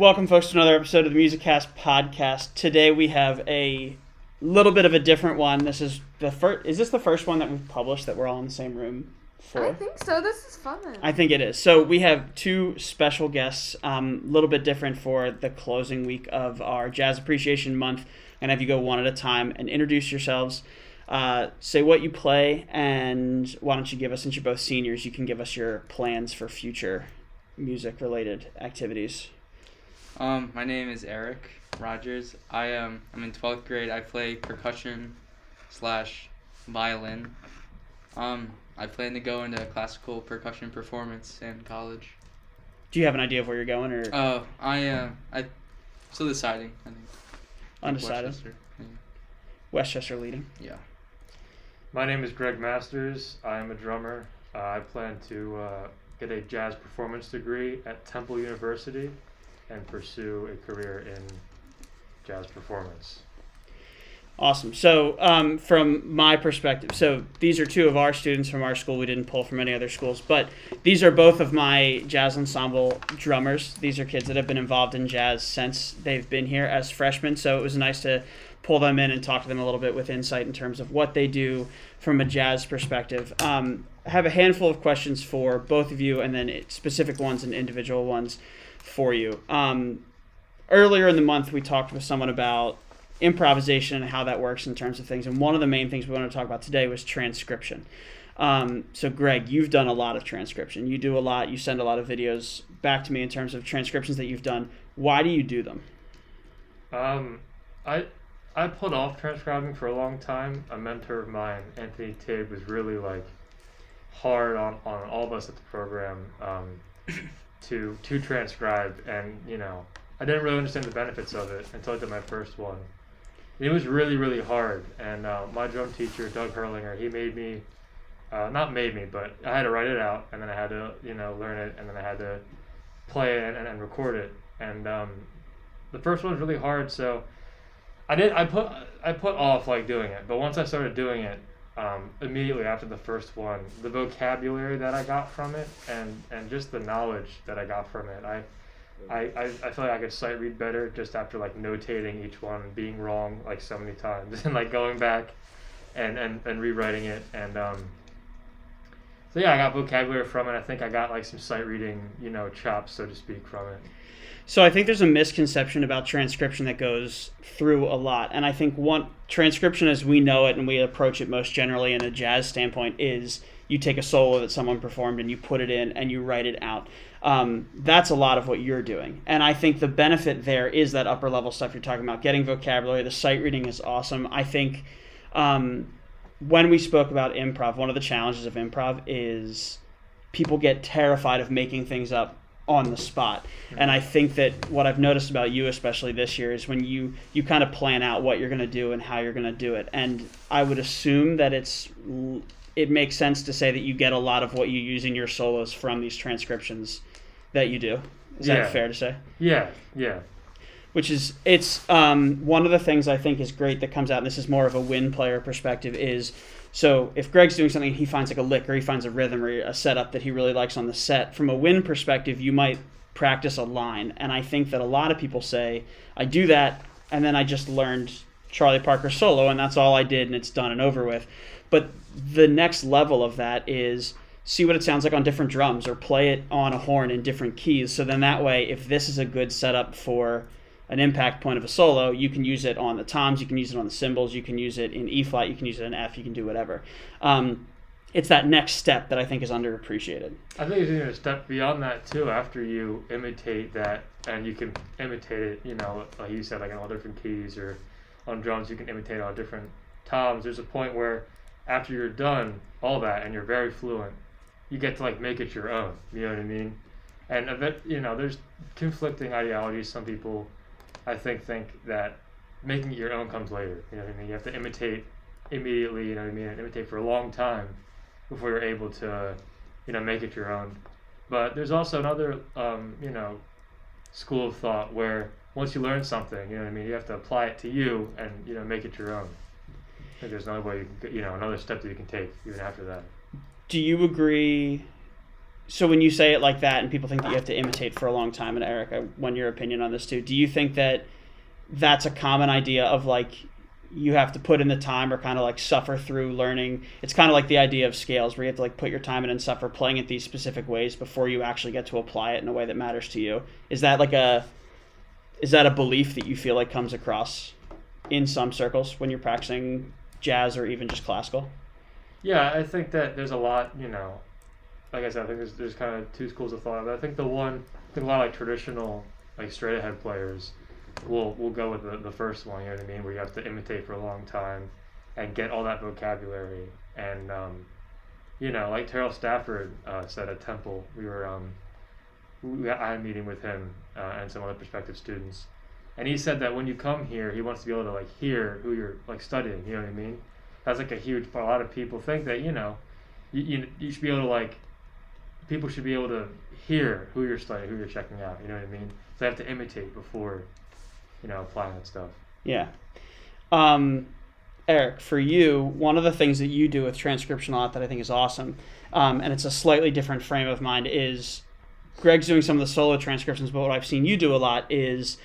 Welcome, folks, to another episode of the Music Cast podcast. Today we have a little bit of a different one. This is the first. Is this the first one that we've published that we're all in the same room for? I think so. This is fun. I think it is. So we have two special guests, a um, little bit different for the closing week of our Jazz Appreciation Month. And have you go one at a time and introduce yourselves. Uh, say what you play, and why don't you give us, since you're both seniors, you can give us your plans for future music related activities. Um, my name is Eric Rodgers. I am um, I'm in twelfth grade. I play percussion slash violin. Um, I plan to go into classical percussion performance in college. Do you have an idea of where you're going, or? Oh, I uh, I still deciding. I think. Undecided. West Chester, yeah. West Chester leading. Yeah. My name is Greg Masters. I am a drummer. Uh, I plan to uh, get a jazz performance degree at Temple University and pursue a career in jazz performance. Awesome. So, um, from my perspective, so these are two of our students from our school. We didn't pull from any other schools, but these are both of my jazz ensemble drummers. These are kids that have been involved in jazz since they've been here as freshmen. So, it was nice to pull them in and talk to them a little bit with insight in terms of what they do from a jazz perspective. Um, I have a handful of questions for both of you, and then specific ones and individual ones for you. Um, earlier in the month, we talked with someone about improvisation and how that works in terms of things. And one of the main things we want to talk about today was transcription. Um, so, Greg, you've done a lot of transcription. You do a lot. You send a lot of videos back to me in terms of transcriptions that you've done. Why do you do them? Um, I I put off transcribing for a long time. A mentor of mine, Anthony Tidd, was really like hard on, on all of us at the program um, to to transcribe, and you know I didn't really understand the benefits of it until I did my first one. It was really really hard, and uh, my drum teacher Doug Hirlinger, he made me. Uh, not made me, but I had to write it out, and then I had to, you know, learn it, and then I had to play it and, and, and record it. And um, the first one was really hard, so I did. I put I put off like doing it, but once I started doing it, um, immediately after the first one, the vocabulary that I got from it, and and just the knowledge that I got from it, I. I, I, I feel like I could sight read better just after like notating each one, being wrong like so many times, and like going back and, and, and rewriting it. And um, so yeah, I got vocabulary from it. I think I got like some sight reading, you know, chops, so to speak, from it. So I think there's a misconception about transcription that goes through a lot, and I think one transcription, as we know it and we approach it most generally in a jazz standpoint, is you take a solo that someone performed and you put it in and you write it out. Um, that's a lot of what you're doing, and I think the benefit there is that upper level stuff you're talking about, getting vocabulary. The sight reading is awesome. I think um, when we spoke about improv, one of the challenges of improv is people get terrified of making things up on the spot. And I think that what I've noticed about you, especially this year, is when you you kind of plan out what you're going to do and how you're going to do it. And I would assume that it's it makes sense to say that you get a lot of what you use in your solos from these transcriptions that you do. Is yeah. that fair to say? Yeah, yeah. Which is it's um, one of the things I think is great that comes out. And this is more of a win player perspective. Is so if Greg's doing something, he finds like a lick or he finds a rhythm or a setup that he really likes on the set. From a win perspective, you might practice a line, and I think that a lot of people say, "I do that, and then I just learned Charlie Parker solo, and that's all I did, and it's done and over with." But the next level of that is see what it sounds like on different drums or play it on a horn in different keys. So then that way, if this is a good setup for an impact point of a solo, you can use it on the toms, you can use it on the cymbals, you can use it in E flat, you can use it in F, you can do whatever. Um, it's that next step that I think is underappreciated. I think it's even a step beyond that too. After you imitate that, and you can imitate it, you know, like you said, like in all different keys or on drums, you can imitate all different toms. There's a point where after you're done all that and you're very fluent, you get to like make it your own. You know what I mean? And a bit, you know, there's conflicting ideologies. Some people I think think that making it your own comes later. You know what I mean? You have to imitate immediately. You know what I mean? And imitate for a long time before you're able to, you know, make it your own. But there's also another, um, you know, school of thought where once you learn something, you know what I mean, you have to apply it to you and you know make it your own. I think there's another way, you, you know, another step that you can take even after that. Do you agree so when you say it like that, and people think that you have to imitate for a long time, and Eric, I want your opinion on this too. Do you think that that's a common idea of like you have to put in the time or kind of like suffer through learning. It's kind of like the idea of scales where you have to like put your time in and suffer playing it these specific ways before you actually get to apply it in a way that matters to you. Is that like a is that a belief that you feel like comes across in some circles when you're practicing jazz or even just classical? Yeah, I think that there's a lot, you know, like I said, I think there's, there's kind of two schools of thought. But I think the one, I think a lot of like traditional, like straight ahead players, we'll we'll go with the, the first one. You know what I mean? Where you have to imitate for a long time and get all that vocabulary. And um, you know, like Terrell Stafford uh, said at Temple, we were um, we I had a meeting with him uh, and some other prospective students, and he said that when you come here, he wants to be able to like hear who you're like studying. You know what I mean? That's like a huge. A lot of people think that you know, you you, you should be able to like, people should be able to hear who you're studying, who you're checking out. You know what I mean? So they have to imitate before you know, applying that stuff. Yeah. Um, Eric, for you, one of the things that you do with transcription a lot that I think is awesome, um, and it's a slightly different frame of mind, is Greg's doing some of the solo transcriptions, but what I've seen you do a lot is,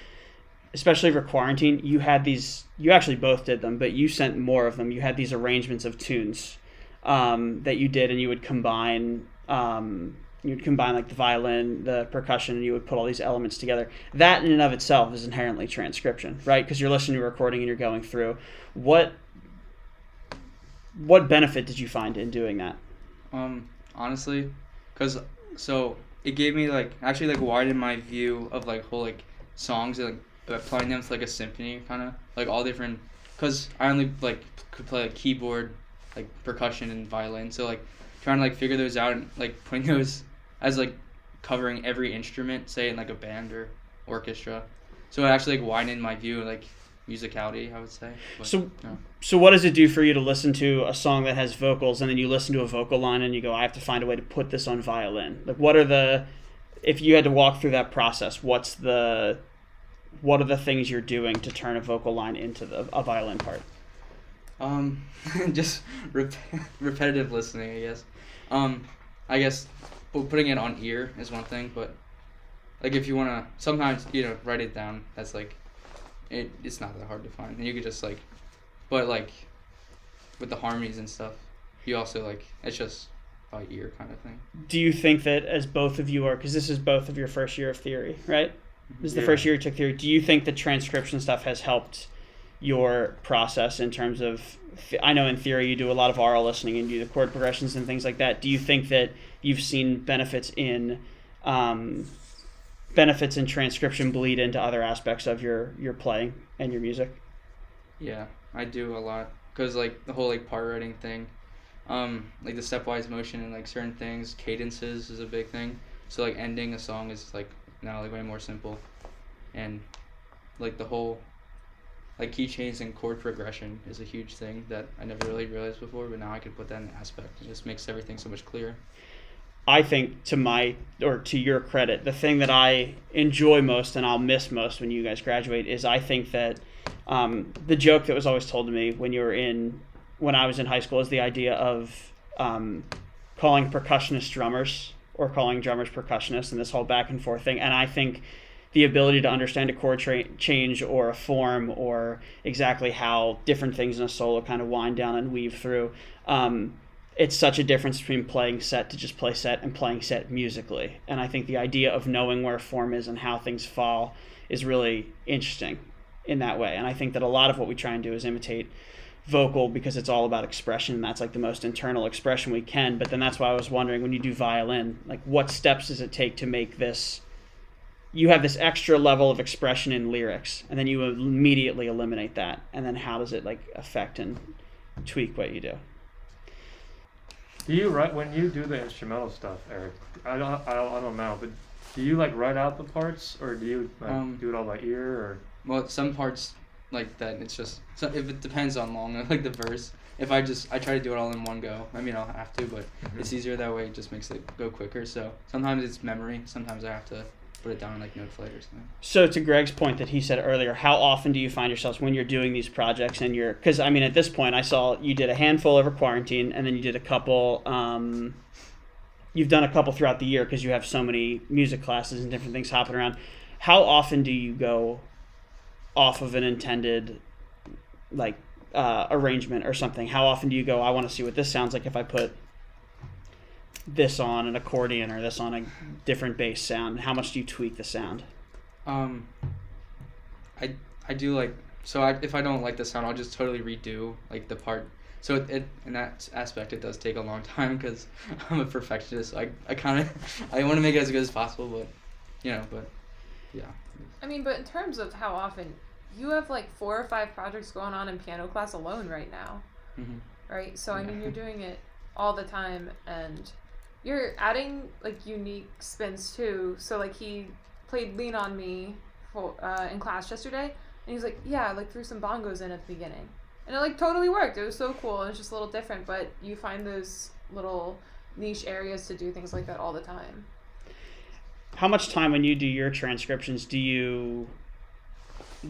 especially for quarantine, you had these, you actually both did them, but you sent more of them. You had these arrangements of tunes um, that you did, and you would combine um, you'd combine like the violin, the percussion, and you would put all these elements together. That in and of itself is inherently transcription, right? Because you're listening to a recording and you're going through. What what benefit did you find in doing that? Um, honestly, cause so it gave me like actually like widened my view of like whole like songs and like applying them to like a symphony kind of like all different. Cause I only like could play like keyboard, like percussion and violin, so like trying to like figure those out and like putting those as like covering every instrument, say in like a band or orchestra. So it actually like widened my view like musicality, I would say. But, so, no. so what does it do for you to listen to a song that has vocals and then you listen to a vocal line and you go, I have to find a way to put this on violin? Like, what are the, if you had to walk through that process, what's the, what are the things you're doing to turn a vocal line into the a violin part? Um, just rep- repetitive listening, I guess. Um, I guess putting it on ear is one thing, but like if you wanna sometimes you know write it down. That's like it. It's not that hard to find, and you could just like, but like with the harmonies and stuff, you also like it's just by ear kind of thing. Do you think that as both of you are, because this is both of your first year of theory, right? This is the yeah. first year you took theory. Do you think the transcription stuff has helped your process in terms of? I know in theory you do a lot of aural listening and do the chord progressions and things like that. Do you think that you've seen benefits in um, benefits in transcription bleed into other aspects of your your playing and your music. Yeah, I do a lot because like the whole like part writing thing, um, like the stepwise motion and like certain things, cadences is a big thing. So like ending a song is like now like way more simple, and like the whole like key change and chord progression is a huge thing that I never really realized before, but now I can put that in aspect. It just makes everything so much clearer. I think to my or to your credit, the thing that I enjoy most and I'll miss most when you guys graduate is I think that um, the joke that was always told to me when you were in when I was in high school is the idea of um, calling percussionists drummers or calling drummers percussionists and this whole back and forth thing. And I think the ability to understand a chord tra- change or a form or exactly how different things in a solo kind of wind down and weave through. Um, it's such a difference between playing set to just play set and playing set musically. And I think the idea of knowing where form is and how things fall is really interesting in that way. And I think that a lot of what we try and do is imitate vocal because it's all about expression. That's like the most internal expression we can. But then that's why I was wondering when you do violin, like what steps does it take to make this? You have this extra level of expression in lyrics, and then you immediately eliminate that. And then how does it like affect and tweak what you do? Do you write when you do the instrumental stuff, Eric? I don't, I don't, know, but do you like write out the parts, or do you like, um, do it all by ear, or? Well, some parts like that. It's just so if it depends on long like the verse. If I just I try to do it all in one go. I mean I'll have to, but mm-hmm. it's easier that way. It just makes it go quicker. So sometimes it's memory. Sometimes I have to put it down in like Noteflight or something. So to Greg's point that he said earlier, how often do you find yourselves when you're doing these projects and you're because I mean at this point I saw you did a handful over quarantine and then you did a couple um, you've done a couple throughout the year because you have so many music classes and different things hopping around. How often do you go off of an intended like uh, arrangement or something? How often do you go? I want to see what this sounds like if I put this on an accordion or this on a different bass sound. How much do you tweak the sound? Um, I I do like so I, if I don't like the sound, I'll just totally redo like the part. So it, it in that aspect, it does take a long time because I'm a perfectionist. So I I kind of I want to make it as good as possible, but you know, but yeah. I mean, but in terms of how often, you have like four or five projects going on in piano class alone right now, hmm right? So I mean, Yeah. you're doing it all the time, and you're adding like unique spins too. So like he played "Lean on Me" for uh, in class yesterday, and he's like, "Yeah, like threw some bongos in at the beginning," and it like totally worked. It was so cool, and it's just a little different. But you find those little niche areas to do things like that all the time. How much time when you do your transcriptions do you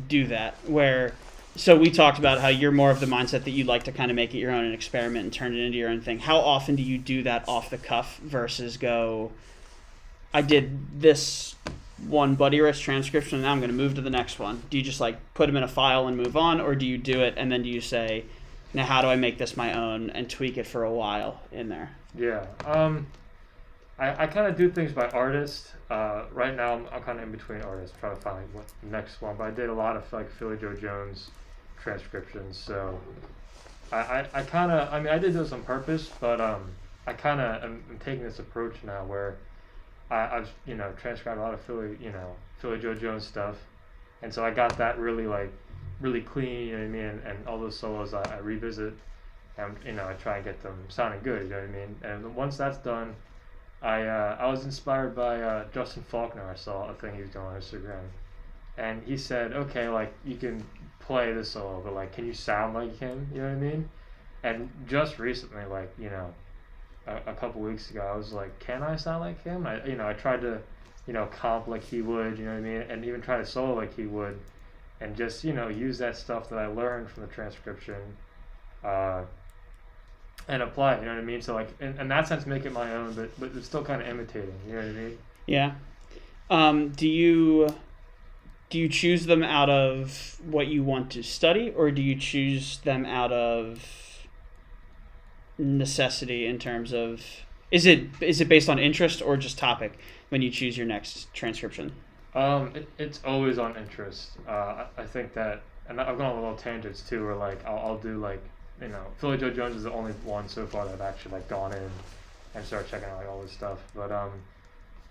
do that? Where so we talked about how you're more of the mindset that you'd like to kind of make it your own and experiment and turn it into your own thing. How often do you do that off the cuff versus go? I did this one Buddy Rich transcription, and now I'm going to move to the next one. Do you just like put them in a file and move on, or do you do it and then do you say, now how do I make this my own and tweak it for a while in there? Yeah. Um, I, I kind of do things by artist. Uh, right now, I'm, I'm kind of in between artists, trying to find like, what the next one. But I did a lot of like Philly Joe Jones transcriptions, so I, I, I kind of I mean I did those on purpose, but um, I kind of am, am taking this approach now where I, I've you know transcribed a lot of Philly you know Philly Joe Jones stuff, and so I got that really like really clean, you know what I mean, and, and all those solos I, I revisit and you know I try and get them sounding good. You know what I mean? And once that's done, I uh, I was inspired by uh, Justin Faulkner. I saw a thing he was doing on Instagram, and he said, okay, like you can play the solo, but like, can you sound like him? You know what I mean? And just recently, like you know, a, a couple weeks ago, I was like, can I sound like him? I you know I tried to, you know, comp like he would. You know what I mean? And even try to solo like he would, and just you know use that stuff that I learned from the transcription. Uh, and apply it. You know what I mean? So like in, in that sense, make it my own, but but it's still kind of imitating. You know what I mean? Yeah. Um, do you do you choose them out of what you want to study, or do you choose them out of necessity in terms of is it is it based on interest or just topic when you choose your next transcription? Um, it, it's always on interest. Uh, I, I think that, and I've gone on a little tangents too, where like I'll, I'll do like you know, Philly Joe Jones is the only one so far that I've actually like gone in and started checking out like all this stuff. But um,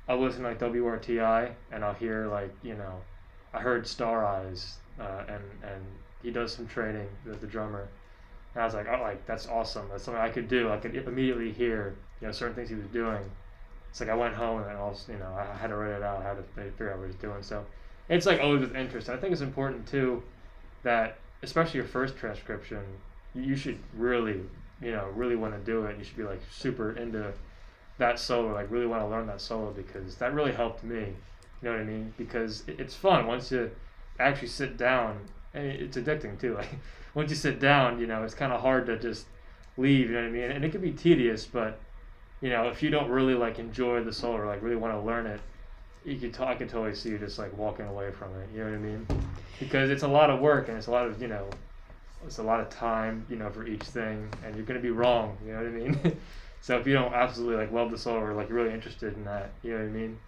I'll listen to like WRTI and I'll hear like you know, I heard Star Eyes uh, and and he does some training with the drummer. And I was like, oh, like that's awesome. That's something I could do. I could immediately hear, you know, certain things he was doing. It's like I went home and then also, you know, I had to write it out. I had to figure out what he was doing. So it's like always with interest. I think it's important too that, especially your first transcription, you should really, you know, really want to do it. You should be like super into that solo, like really want to learn that solo because that really helped me. You know what I mean? Because it, it's fun once you actually sit down, and it's addicting too. Like once you sit down, you know, it's kind of hard to just leave. You know what I mean? And it can be tedious, but you know, if you don't really like enjoy the solo or like really want to learn it, you could t- I totally see you just like walking away from it. You know what I mean? Because it's a lot of work and it's a lot of you know, it's a lot of time you know for each thing, and you're gonna be wrong. You know what I mean? so if you don't absolutely like love the solo or like really interested in that, you know what I mean?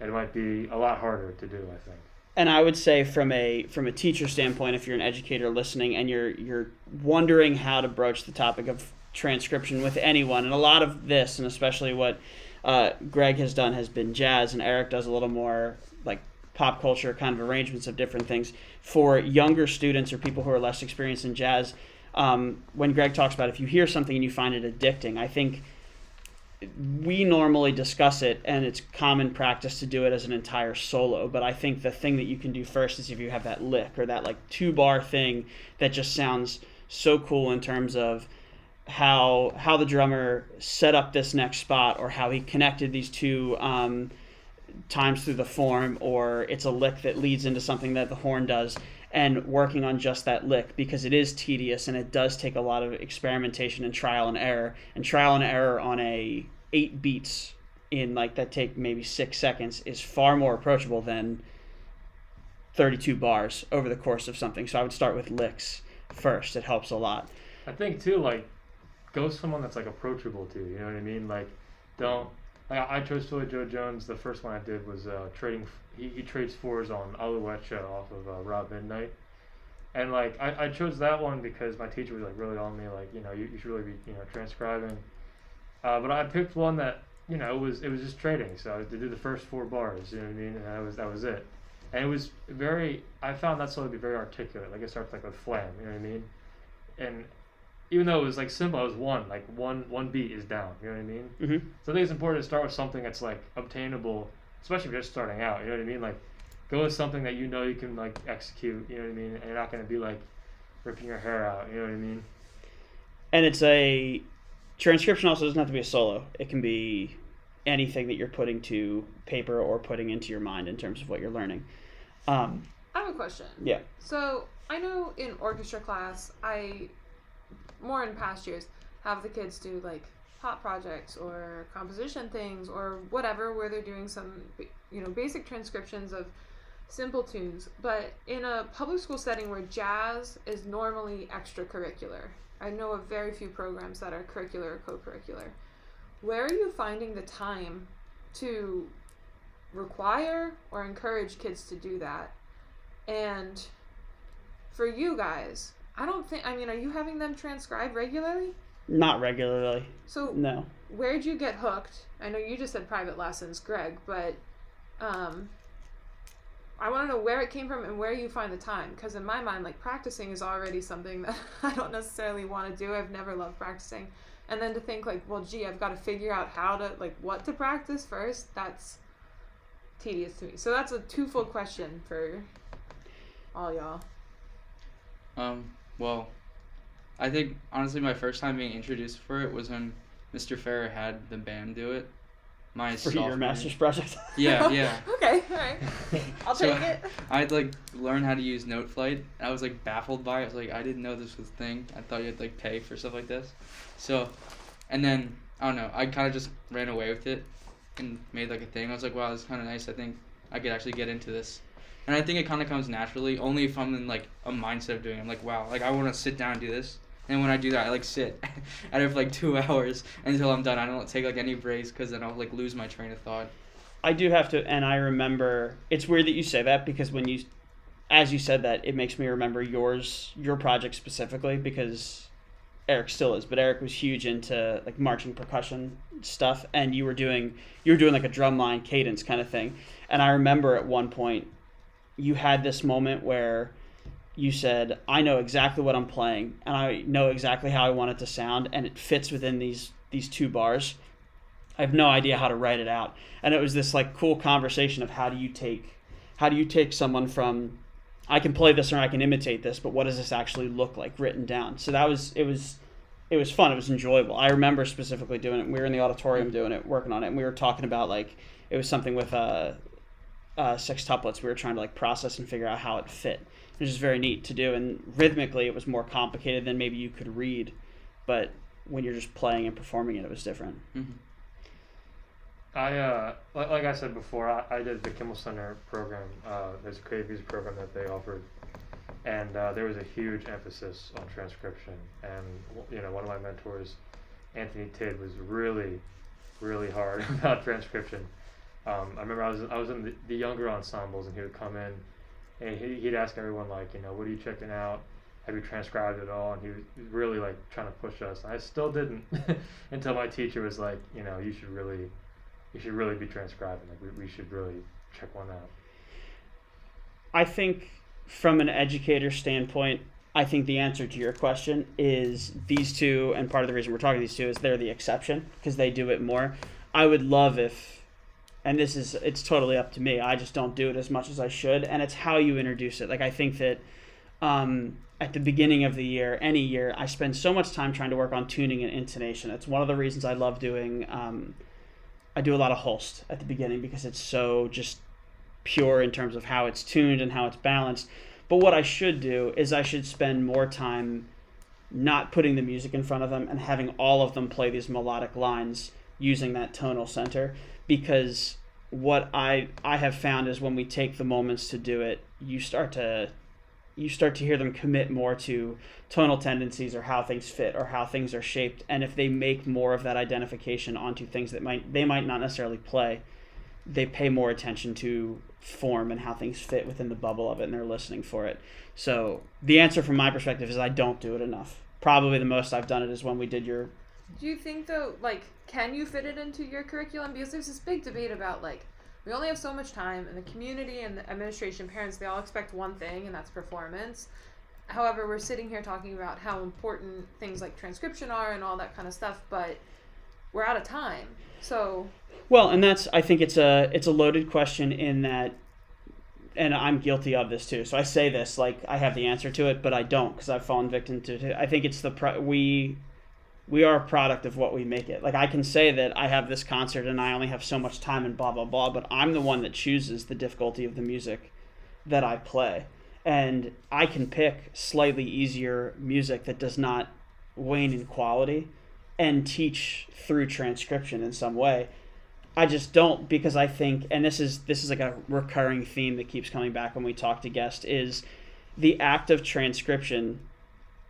It might be a lot harder to do. I think. and I would say from a from a teacher standpoint, if you're an educator listening and you're you're wondering how to broach the topic of transcription with anyone, and a lot of this, and especially what uh, Greg has done, has been jazz, and Eric does a little more like pop culture kind of arrangements of different things for younger students or people who are less experienced in jazz. Um, when Greg talks about if you hear something and you find it addicting, I think we normally discuss it and it's common practice to do it as an entire solo but i think the thing that you can do first is if you have that lick or that like two bar thing that just sounds so cool in terms of how how the drummer set up this next spot or how he connected these two um, times through the form or it's a lick that leads into something that the horn does and working on just that lick because it is tedious and it does take a lot of experimentation and trial and error and trial and error on a eight beats in like that take maybe six seconds is far more approachable than 32 bars over the course of something. So I would start with licks first. It helps a lot. I think too, like, go someone that's like approachable to you. Know what I mean? Like, don't. Like, I chose Philly Joe Jones. The first one I did was uh, trading. He, he trades fours on Ah-Leu-Cha off of uh, 'Round Midnight, and like I, I chose that one because my teacher was like really on me. Like, you know, you, you should really be you know transcribing. Uh, but I picked one that you know it was it was just trading. So I did the first four bars. You know what I mean? And that was that was it. And it was very. I found that song to be very articulate. Like it starts like with flam. You know what I mean? And even though it was like simple, it was one like one one beat is down. You know what I mean? Mm-hmm. So I think it's important to start with something that's like obtainable, especially if you're just starting out. You know what I mean? Like go with something that you know you can like execute. You know what I mean? And you're not gonna be like ripping your hair out. You know what I mean? And it's a transcription also doesn't have to be a solo. It can be anything that you're putting to paper or putting into your mind in terms of what you're learning. Um, I have a question. Yeah. So I know in orchestra class, I more in past years have the kids do like hot projects or composition things or whatever where they're doing some you know basic transcriptions of simple tunes. But in a public school setting where jazz is normally extracurricular i know of very few programs that are curricular or co-curricular where are you finding the time to require or encourage kids to do that? And for you guys i don't think i mean are you having them transcribe regularly not regularly. so No. where'd you get hooked? I know you just said private lessons, Greg, but um, I want to know where it came from and where you find the time. Because in my mind, like practicing is already something that I don't necessarily want to do. I've never loved practicing, and then to think like, well, gee, I've got to figure out how to like what to practice first. That's tedious to me. So that's a twofold question for all y'all. Um, well, I think honestly my first time being introduced for it was when Mr. Farrer had the band do it. My For your master's project. Yeah, yeah. okay, all right. I'll So- take it. I'd like learn how to use Noteflight. I was like baffled by it. I was like, I didn't know this was a thing. I thought you had to like pay for stuff like this. So, and then I don't know. I kind of just ran away with it and made like a thing. I was like, wow, this is kind of nice. I think I could actually get into this. And I think it kind of comes naturally, only if I'm in like a mindset of doing. it. I'm like, wow, like I want to sit down and do this. And when I do that, I like sit it for like two hours until I'm done. I don't take like any breaks because then I'll like lose my train of thought. I do have to, and I remember. It's weird that you say that because when you, as you said that, it makes me remember yours, your project specifically because Eric still is, but Eric was huge into like marching percussion stuff, and you were doing you were doing like a drumline cadence kind of thing, and I remember at one point, you had this moment where you said, "I know exactly what I'm playing, and I know exactly how I want it to sound, and it fits within these these two bars." I have no idea how to write it out. And it was this like cool conversation of how do you take how do you take someone from I can play this or I can imitate this, but what does this actually look like written down? So that was it was it was fun. It was enjoyable. I remember specifically doing it. We were in the auditorium doing it, working on it, and we were talking about like it was something with uh, uh, sextuplets. We were trying to like process and figure out how it fit, which is very neat to do. And rhythmically, it was more complicated than maybe you could read, but when you're just playing and performing it, it was different. hmm I uh, like, like I said before, I, I did the Kimmel Center program. Uh, there's a creative music program that they offered, and uh, there was a huge emphasis on transcription. And you know, one of my mentors, Anthony Tidd, was really, really hard about transcription. Um, I remember I was I was in the, the younger ensembles, and he would come in, and he, he'd ask everyone like, you know, what are you checking out? Have you transcribed it all? And he was really like trying to push us. I still didn't until my teacher was like, you know, you should really you should really be transcribing. Like we, we should really check one out. I think from an educator standpoint, I think the answer to your question is these two, and part of the reason we're talking these two is they're the exception because they do it more. I would love if, and this is it's totally up to me. I just don't do it as much as I should, and it's how you introduce it. Like I think that um, at the beginning of the year, any year, I spend so much time trying to work on tuning and intonation. It's one of the reasons I love doing. Um, I do a lot of Holst at the beginning because it's so just pure in terms of how it's tuned and how it's balanced. But what I should do is I should spend more time not putting the music in front of them and having all of them play these melodic lines using that tonal center because what I I have found is when we take the moments to do it, you start to you start to hear them commit more to tonal tendencies or how things fit or how things are shaped. And if they make more of that identification onto things that might they might not necessarily play they pay more attention to form and how things fit within the bubble of it and they're listening for it. So the answer from my perspective is i don't do it enough. Probably the most i've done it is when we did your Do you think though, like, can you fit it into your curriculum? Because there's this big debate about like, we only have so much time, and the community and the administration, parents, they all expect one thing, and that's performance. However, we're sitting here talking about how important things like transcription are and all that kind of stuff, but we're out of time. So, Well, and that's I think it's a it's a loaded question in that and I'm guilty of this too. So I say this like I have the answer to it, but I don't because I've fallen victim to it. I think it's the pro- we we are a product of what we make it. Like I can say that I have this concert and I only have so much time and blah blah blah, but I'm the one that chooses the difficulty of the music that I play. And I can pick slightly easier music that does not wane in quality and teach through transcription in some way. I just don't because I think and this is this is like a recurring theme that keeps coming back when we talk to guests is the act of transcription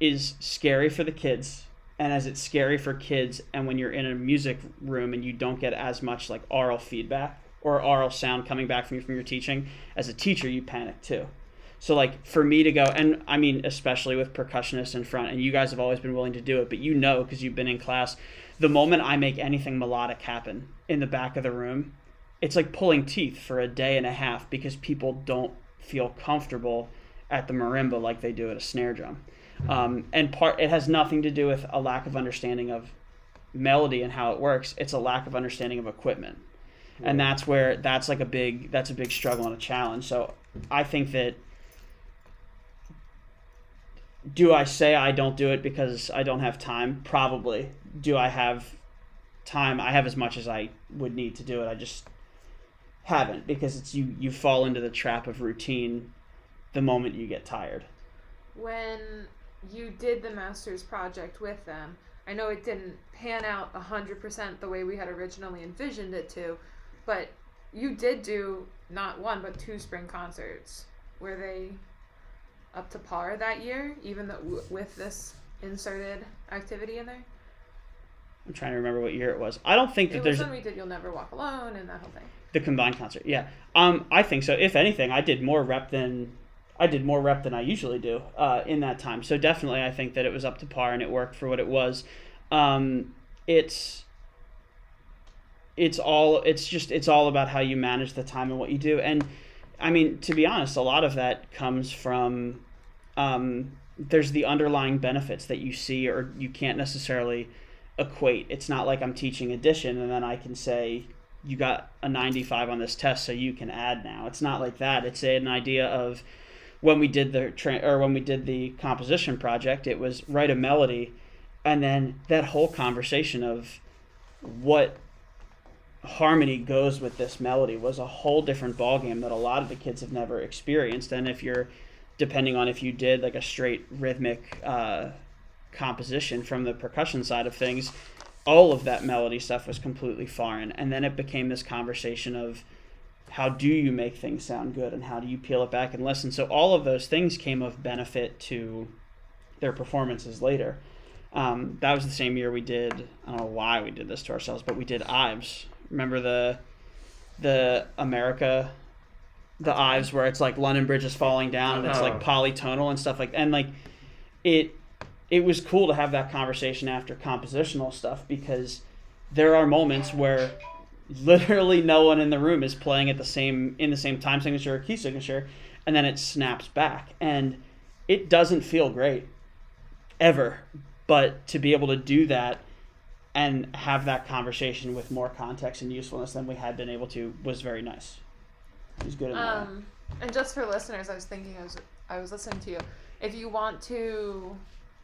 is scary for the kids and as it's scary for kids and when you're in a music room and you don't get as much like oral feedback or oral sound coming back from you from your teaching as a teacher you panic too. So like for me to go and i mean especially with percussionists in front and you guys have always been willing to do it but you know because you've been in class the moment i make anything melodic happen in the back of the room it's like pulling teeth for a day and a half because people don't feel comfortable at the marimba like they do at a snare drum um, and part it has nothing to do with a lack of understanding of melody and how it works. It's a lack of understanding of equipment. And that's where that's like a big that's a big struggle and a challenge. So i think that do i say i don't do it because i don't have time? Probably. Do i have time? I have as much as i would need to do it. I just haven't because it's you you fall into the trap of routine the moment you get tired. When you did the master's project with them, I know it didn't pan out 100% the way we had originally envisioned it to, but you did do not one but two spring concerts. Were they up to par that year, even though w- with this inserted activity in there? i'm trying to remember what year it was i don't think that It there's when we did "You'll Never Walk Alone" and that whole thing. The combined concert, yeah. Um, I think so. If anything, I did more rep than I did more rep than I usually do uh, in that time. So definitely, I think that it was up to par and it worked for what it was. Um, it's it's all it's just it's all about how you manage the time and what you do. And I mean, to be honest, a lot of that comes from um, there's the underlying benefits that you see or you can't necessarily equate. It's not like I'm teaching addition and then I can say you got a 95 on this test so you can add now. It's not like that. It's an idea of when we did the tra- or when we did the composition project, it was write a melody and then that whole conversation of what harmony goes with this melody was a whole different ballgame that a lot of the kids have never experienced. And if you're depending on if you did like a straight rhythmic uh, composition from the percussion side of things, all of that melody stuff was completely foreign. And then it became this conversation of how do you make things sound good and how do you peel it back and listen. So all of those things came of benefit to their performances later. Um, that was the same year we did. I don't know why we did this to ourselves, but we did Ives. Remember the the America, the Ives where it's like London Bridge is falling down and it's Oh. like polytonal and stuff like and like it it was cool to have that conversation after compositional stuff because there are moments where literally no one in the room is playing at the same in the same time signature or key signature and then it snaps back and it doesn't feel great ever but to be able to do that and have that conversation with more context and usefulness than we had been able to was very nice it was good. Um, and just for listeners, I was thinking, I was, I was listening to you. If you want to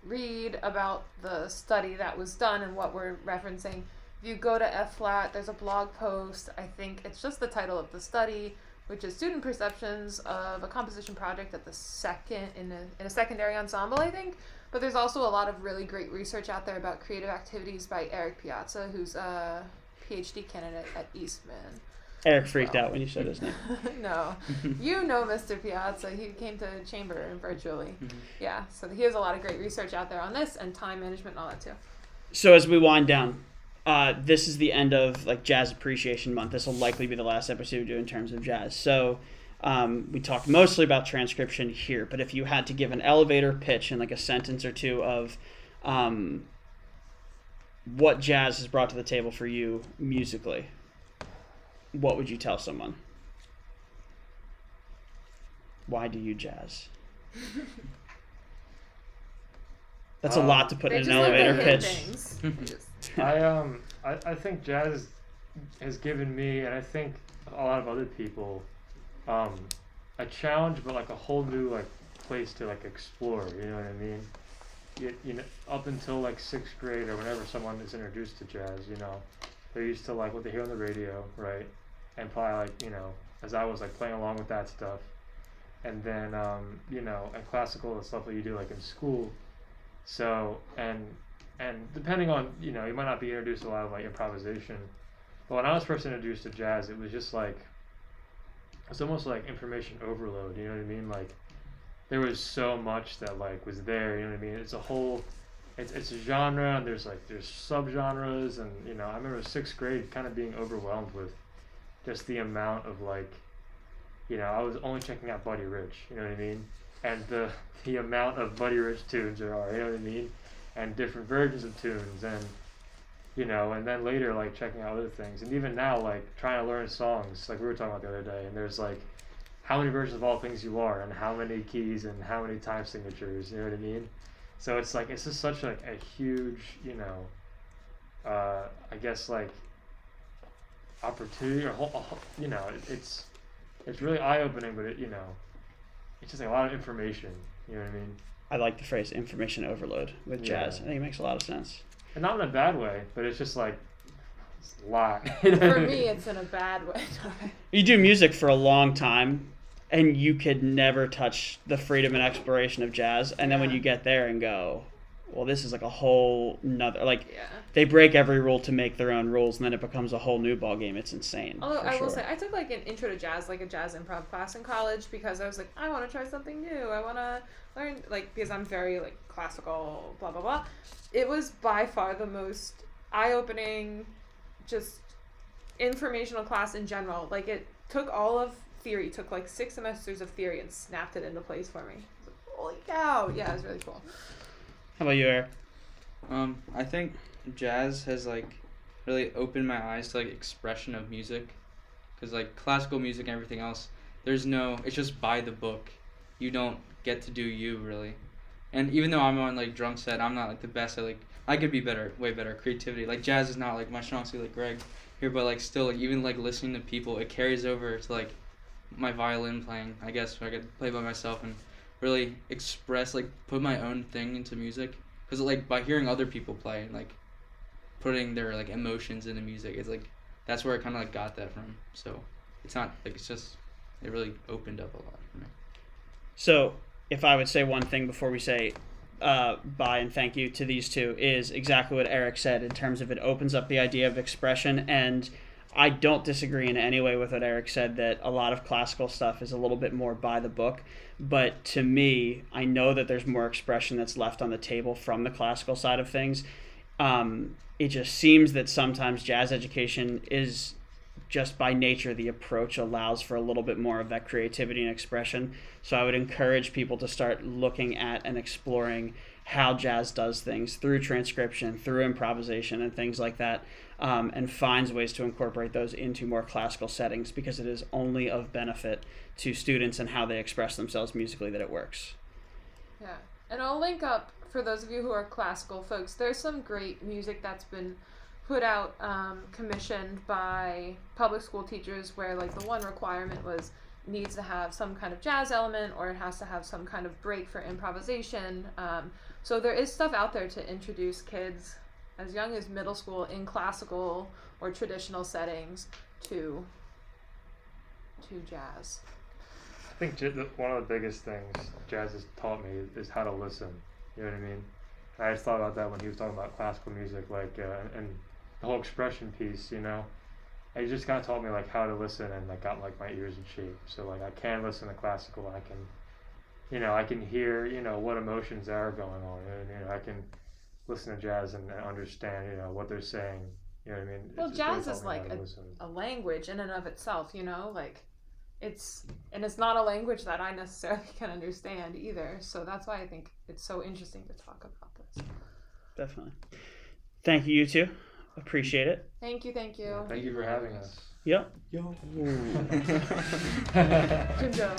read about the study that was done and what we're referencing, if you go to F flat, there's a blog post. I think it's just the title of the study, which is student perceptions of a composition project at the second in a, in a secondary ensemble. I think. But there's also a lot of really great research out there about creative activities by Eric Piazza, who's a PhD candidate at Eastman. Eric freaked Wow. out when you said his name. no, you know Mr. Piazza. He came to Chamber virtually. Mhm. Yeah, so he has a lot of great research out there on this and time management and all that too. So as we wind down, uh, this is the end of like Jazz Appreciation Month. This will likely be the last episode we do in terms of jazz. So um, we talked mostly about transcription here, but if you had to give an elevator pitch in like a sentence or two of um, what jazz has brought to the table for you musically, what would you tell someone? Why do you jazz? That's a Um, lot to put in an just like to elevator pitch. I um I, I think jazz has given me and I think a lot of other people um a challenge but like a whole new like place to like explore, you know what I mean? You, you know up until like sixth grade or whenever someone is introduced to jazz, you know, they're used to like what they hear on the radio, right? And probably like, you know, as I was like playing along with that stuff. And then um, you know, and classical the stuff that you do like in school. So and and depending on you know you might not be introduced to a lot of like improvisation. But when i was first introduced to jazz it was just like it's almost like information overload you know what i mean? Like there was so much that like was there you know what i mean? It's a whole it's, it's a genre and there's like there's subgenres and you know i remember sixth grade kind of being overwhelmed with just the amount of like you know i was only checking out buddy rich you know what i mean? And the the amount of buddy rich tunes there are you know what i mean and different versions of tunes and you know and then later like checking out other things. And even now like trying to learn songs like we were talking about the other day and there's like how many versions of all things you are and how many keys and how many time signatures you know what i mean? So it's like it's just such like a huge you know uh i guess like opportunity or you know it, it's it's really eye-opening but it you know it's just like a lot of information you know what i mean I like the phrase information overload with jazz. Yeah. I think it makes a lot of sense. and not in a bad way, but it's just like it's a lot. For me, it's in a bad way. You do music for a long time and you could never touch the freedom and exploration of jazz. And then when you get there and go, well, this is like a whole nother, like yeah. they break every rule to make their own rules and then it becomes a whole new ball game. It's insane. Although I will say, I took like an intro to jazz, like a jazz improv class in college, because I was like, I want to try something new. I want to learn, like, because I'm very like classical, blah blah blah. It was by far the most eye-opening, just informational class in general. Like it took all of theory, took like six semesters of theory, and snapped it into place for me. Like, Holy cow! Yeah, it was really cool. How about you, Eric? Um, I think jazz has like really opened my eyes to like expression of music, because like classical music and everything else, there's no. It's just by the book. You don't get to do you really, and even though I'm on like drum set, I'm not like the best at like. I could be better, way better. Creativity, like jazz is not like my strong suit, like Greg here, but like still, like even like listening to people, it carries over to like my violin playing. I guess I could play by myself and really express, like put my own thing into music because like by hearing other people play and like putting their like emotions into music it's like that's where i kind of like got that from so it's not like it's just it really opened up a lot for me So, if I would say one thing before we say uh, bye and thank you to these two, is exactly what Eric said in terms of it opens up the idea of expression. And I don't disagree in any way with what Eric said that a lot of classical stuff is a little bit more by the book. But to me, I know that there's more expression that's left on the table from the classical side of things. Um, it just seems that sometimes jazz education is just by nature the approach allows for a little bit more of that creativity and expression so i would encourage people to start looking at and exploring how jazz does things through transcription through improvisation and things like that um, and finds ways to incorporate those into more classical settings because it is only of benefit to students and how they express themselves musically that it works Yeah. And I'll link up for those of you who are classical folks. There's some great music that's been put out, um, commissioned by public school teachers, where like the one requirement was needs to have some kind of jazz element or it has to have some kind of break for improvisation. Um, so there is stuff out there to introduce kids as young as middle school in classical or traditional settings to to jazz. I think one of the biggest things jazz has taught me is how to listen. You know what I mean? I just thought about that when he was talking about classical music, like, uh, and the whole expression piece, you know. And he just kind of taught me like how to listen and like got like my ears in shape. So like I can listen to classical. I can, you know, I can hear you know what emotions are going on, and you know I can listen to jazz and, and understand you know what they're saying. You know what I mean? Well, It's- it's really jazz is like a- a language in and of itself, you know, like it's and it's not a language that I necessarily can understand either. So that's why I think it's so interesting to talk about this. Definitely. Thank you, you two. Appreciate it. Thank you, thank you. Thank you for having us. Yep. Yo. Jim Joe.